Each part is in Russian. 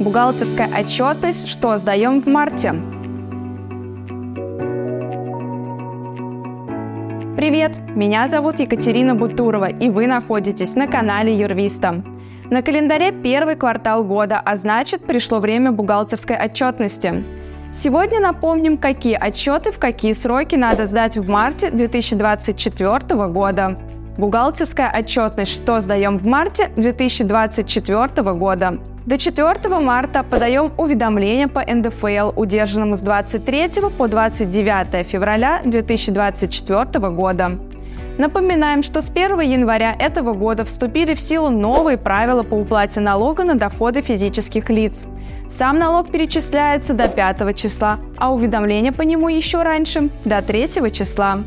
Бухгалтерская отчетность «Что сдаем в марте?» Привет! Меня зовут Екатерина Бутурова, и вы находитесь на канале Юрвиста. На календаре первый квартал года, а значит, пришло время бухгалтерской отчетности. Сегодня напомним, какие отчеты в какие сроки надо сдать в марте 2024 года. Бухгалтерская отчетность «Что сдаем в марте 2024 года». До 4 марта подаем уведомление по НДФЛ, удержанному с 23 по 29 февраля 2024 года. Напоминаем, что с 1 января этого года вступили в силу новые правила по уплате налога на доходы физических лиц. Сам налог перечисляется до 5 числа, а уведомление по нему еще раньше, до 3 числа.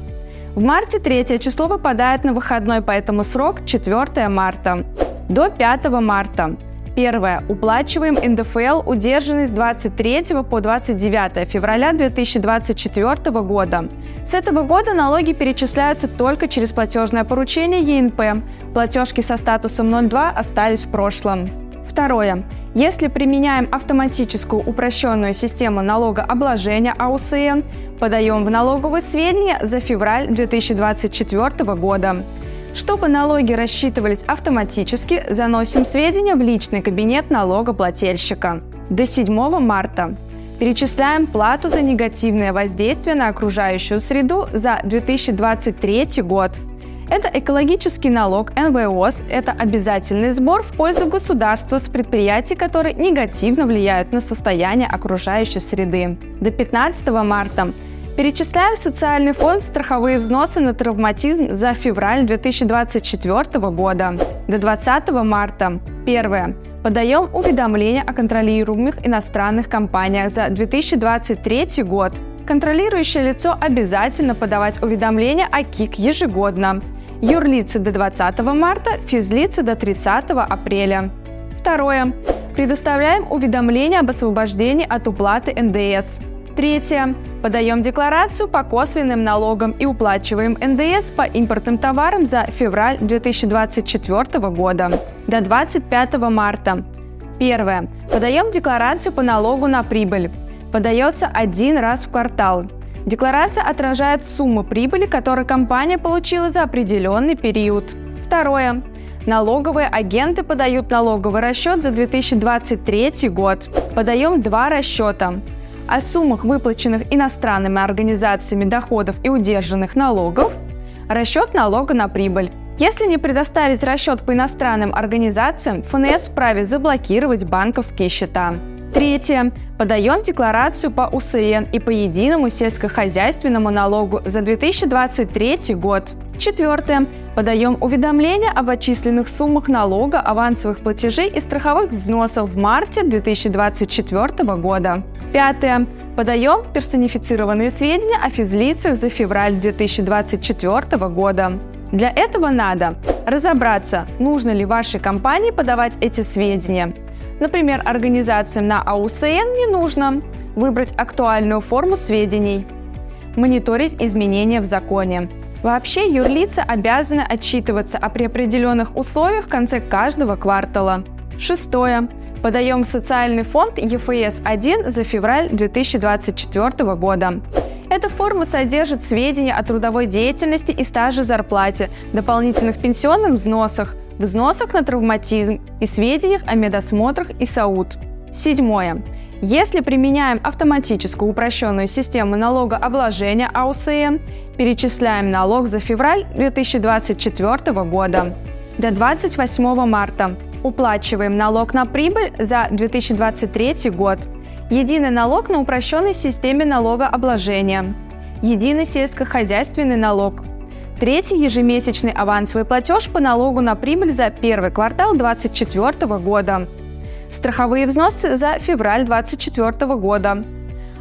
В марте третье число выпадает на выходной, поэтому срок 4 марта. До 5 марта. Первое. Уплачиваем НДФЛ, удержанный с 23 по 29 февраля 2024 года. С этого года налоги перечисляются только через платежное поручение ЕНП. Платежки со статусом 02 остались в прошлом. Второе. Если применяем автоматическую упрощенную систему налогообложения АУСН, подаем в налоговые сведения за февраль 2024 года. Чтобы налоги рассчитывались автоматически, заносим сведения в личный кабинет налогоплательщика. До 7 марта перечисляем плату за негативное воздействие на окружающую среду за 2023 год – это экологический налог НВОС, это обязательный сбор в пользу государства с предприятий, которые негативно влияют на состояние окружающей среды. До 15 марта Перечисляем в социальный фонд страховые взносы на травматизм за февраль 2024 года. До 20 марта. Первое. Подаем уведомления о контролируемых иностранных компаниях за 2023 год. Контролирующее лицо обязательно подавать уведомления о КИК ежегодно юрлицы до 20 марта, физлицы до 30 апреля. Второе. Предоставляем уведомление об освобождении от уплаты НДС. Третье. Подаем декларацию по косвенным налогам и уплачиваем НДС по импортным товарам за февраль 2024 года до 25 марта. Первое. Подаем декларацию по налогу на прибыль. Подается один раз в квартал. Декларация отражает сумму прибыли, которую компания получила за определенный период. Второе. Налоговые агенты подают налоговый расчет за 2023 год. Подаем два расчета. О суммах, выплаченных иностранными организациями доходов и удержанных налогов. Расчет налога на прибыль. Если не предоставить расчет по иностранным организациям, ФНС вправе заблокировать банковские счета. Третье. Подаем декларацию по УСН и по единому сельскохозяйственному налогу за 2023 год. Четвертое. Подаем уведомление об отчисленных суммах налога, авансовых платежей и страховых взносов в марте 2024 года. Пятое. Подаем персонифицированные сведения о физлицах за февраль 2024 года. Для этого надо разобраться, нужно ли вашей компании подавать эти сведения – Например, организациям на АУСН не нужно выбрать актуальную форму сведений, мониторить изменения в законе. Вообще, юрлица обязаны отчитываться о при определенных условиях в конце каждого квартала. Шестое. Подаем в социальный фонд ЕФС-1 за февраль 2024 года. Эта форма содержит сведения о трудовой деятельности и стаже зарплате, дополнительных пенсионных взносах, взносах на травматизм и сведениях о медосмотрах и САУД. Седьмое. Если применяем автоматическую упрощенную систему налогообложения АУСН, перечисляем налог за февраль 2024 года. До 28 марта уплачиваем налог на прибыль за 2023 год, единый налог на упрощенной системе налогообложения, единый сельскохозяйственный налог – Третий ежемесячный авансовый платеж по налогу на прибыль за первый квартал 2024 года. Страховые взносы за февраль 2024 года.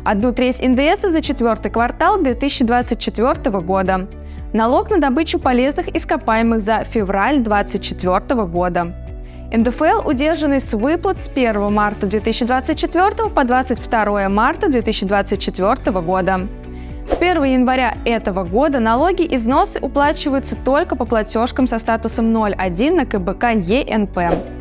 Одну треть НДС за четвертый квартал 2024 года. Налог на добычу полезных ископаемых за февраль 2024 года. НДФЛ, удержанный с выплат с 1 марта 2024 по 22 марта 2024 года. С 1 января этого года налоги и взносы уплачиваются только по платежкам со статусом 0.1 на КБК ЕНП.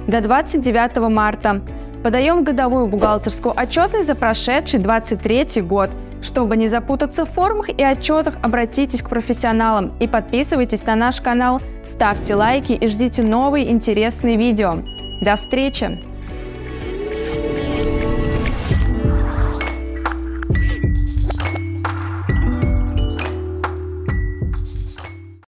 До 29 марта Подаем годовую бухгалтерскую отчетность за прошедший 23 год. Чтобы не запутаться в формах и отчетах, обратитесь к профессионалам и подписывайтесь на наш канал, ставьте лайки и ждите новые интересные видео. До встречи!